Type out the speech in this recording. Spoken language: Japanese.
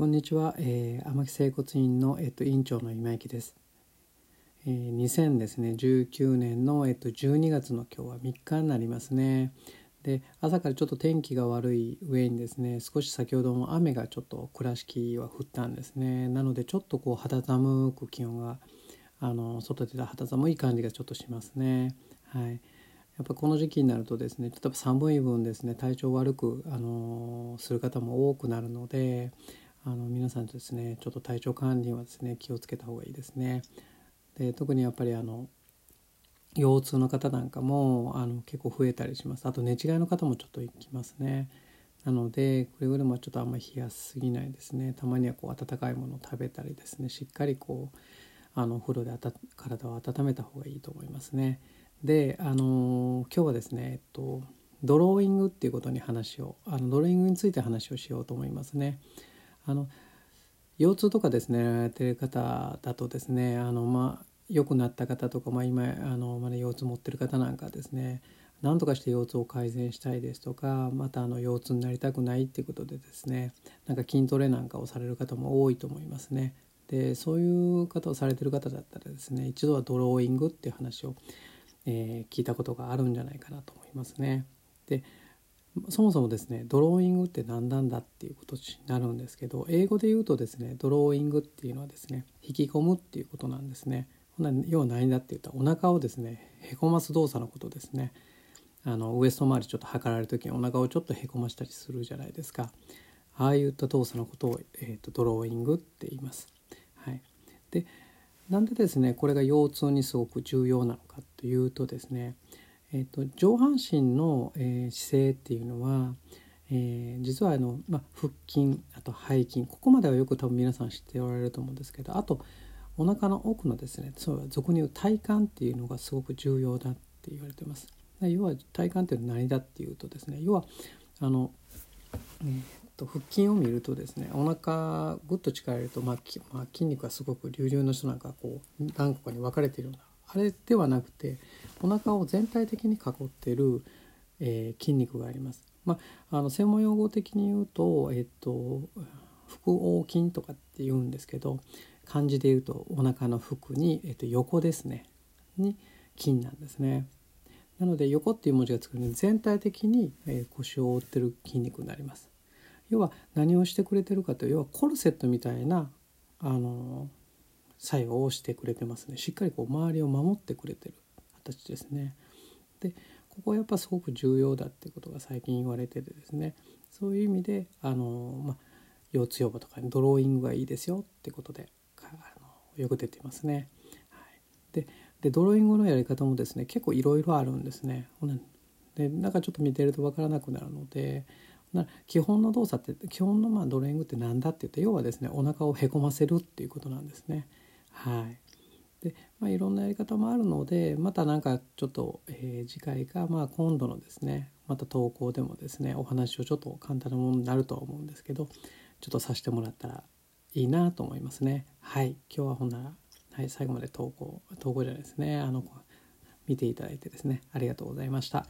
こんにちは、えー、天木整骨院の、えっと、院長の今池です。えー、2019年の、えっと、12月の今日は3日になりますね。で朝からちょっと天気が悪い上にですね少し先ほども雨がちょっと倉敷は降ったんですね。なのでちょっとこう肌寒く気温があの外で肌寒い感じがちょっとしますね。はい。やっぱこの時期になるとですね例えば寒い分ですね体調悪くあのする方も多くなるのであの皆さんですねちょっと体調管理はですね気をつけた方がいいですね。で特にやっぱりあの腰痛の方なんかもあの結構増えたりします。あと寝違いの方もちょっといきますね。なのでくれぐれもちょっとあんまり冷やしすぎないですね。たまにはこう温かいものを食べたりですね。しっかりこうあのお風呂で体を温めた方がいいと思いますね。であの今日はですねえっとドローイングっていうことに話をあのドローイングについて話をしようと思いますね。あの腰痛とかですねやってる方だとですねあのまあ良くなった方とか、まあ、今あのまだ腰痛持ってる方なんかですね何とかして腰痛を改善したいですとかまたあの腰痛になりたくないっていうことでですねなんか筋トレなんかをされる方も多いと思いますね。でそういう方をされてる方だったらですね一度はドローイングっていう話を、えー、聞いたことがあるんじゃないかなと思いますね。でそもそもですねドローイングって何なんだっていうことになるんですけど英語で言うとですねドローイングっていうのはですね引き込むっていうことなんですね。要は何だって言ったらお腹をですねへこます動作のことですね。あのウエスト周りちょっと測られる時にお腹をちょっとへこましたりするじゃないですか。ああいった動作のことを、えーと、ドローイングって言います。はい、でなんでですねこれが腰痛にすごく重要なのかというとですねえーと、上半身の、えー、姿勢っていうのは、えー、実はあの、まあ、腹筋あと背筋ここまではよく多分皆さん知っておられると思うんですけどあとお腹の奥のですねそう俗に言う体幹っていうのがすごく重要だって言われてます。要は体幹っていうのは何だっていうとですね要はあの、えーと、腹筋を見るとですねお腹ぐっと力入れると、まあまあ、筋肉がすごく隆々の人なんかこう何個かに分かれているようなあれではなくてお腹を全体的に囲ってる、えー、筋肉があります。まあ、あの専門用語的に言うと、えっと、腹横筋とかって言うんですけど漢字で言うとお腹の腹に、えっと、横ですねに筋なんですね。なので横っていう文字が作るので全体的に、え、腰を覆ってる筋肉になります。要は何をしてくれてるかという要はコルセットみたいなあの作用をしてくれてますねしっかりこう周りを守ってくれてる形ですね。でここはやっぱすごく重要だっていうことが最近言われててですねそういう意味であの、まあ、腰痛予防とかにドローイングがいいですよってことであのよく出てますね。はい、ででドローイングのやり方もですね結構いろいろあるんですね。でなんかちょっと見てると分からなくなるので基本の動作って基本のまあドローイングって何だって言って要はですねお腹をへこませるっていうことなんですね。はい。で、まあ、いろんなやり方もあるのでまた何かちょっと、えー、次回か、まあ、今度のですねまた投稿でもですねお話をちょっと簡単なものになるとは思うんですけどちょっとさせてもらったらいいなと思いますね。はい今日はほんなら、はい、最後まで投稿投稿じゃないですねあの見ていただいてですねありがとうございました。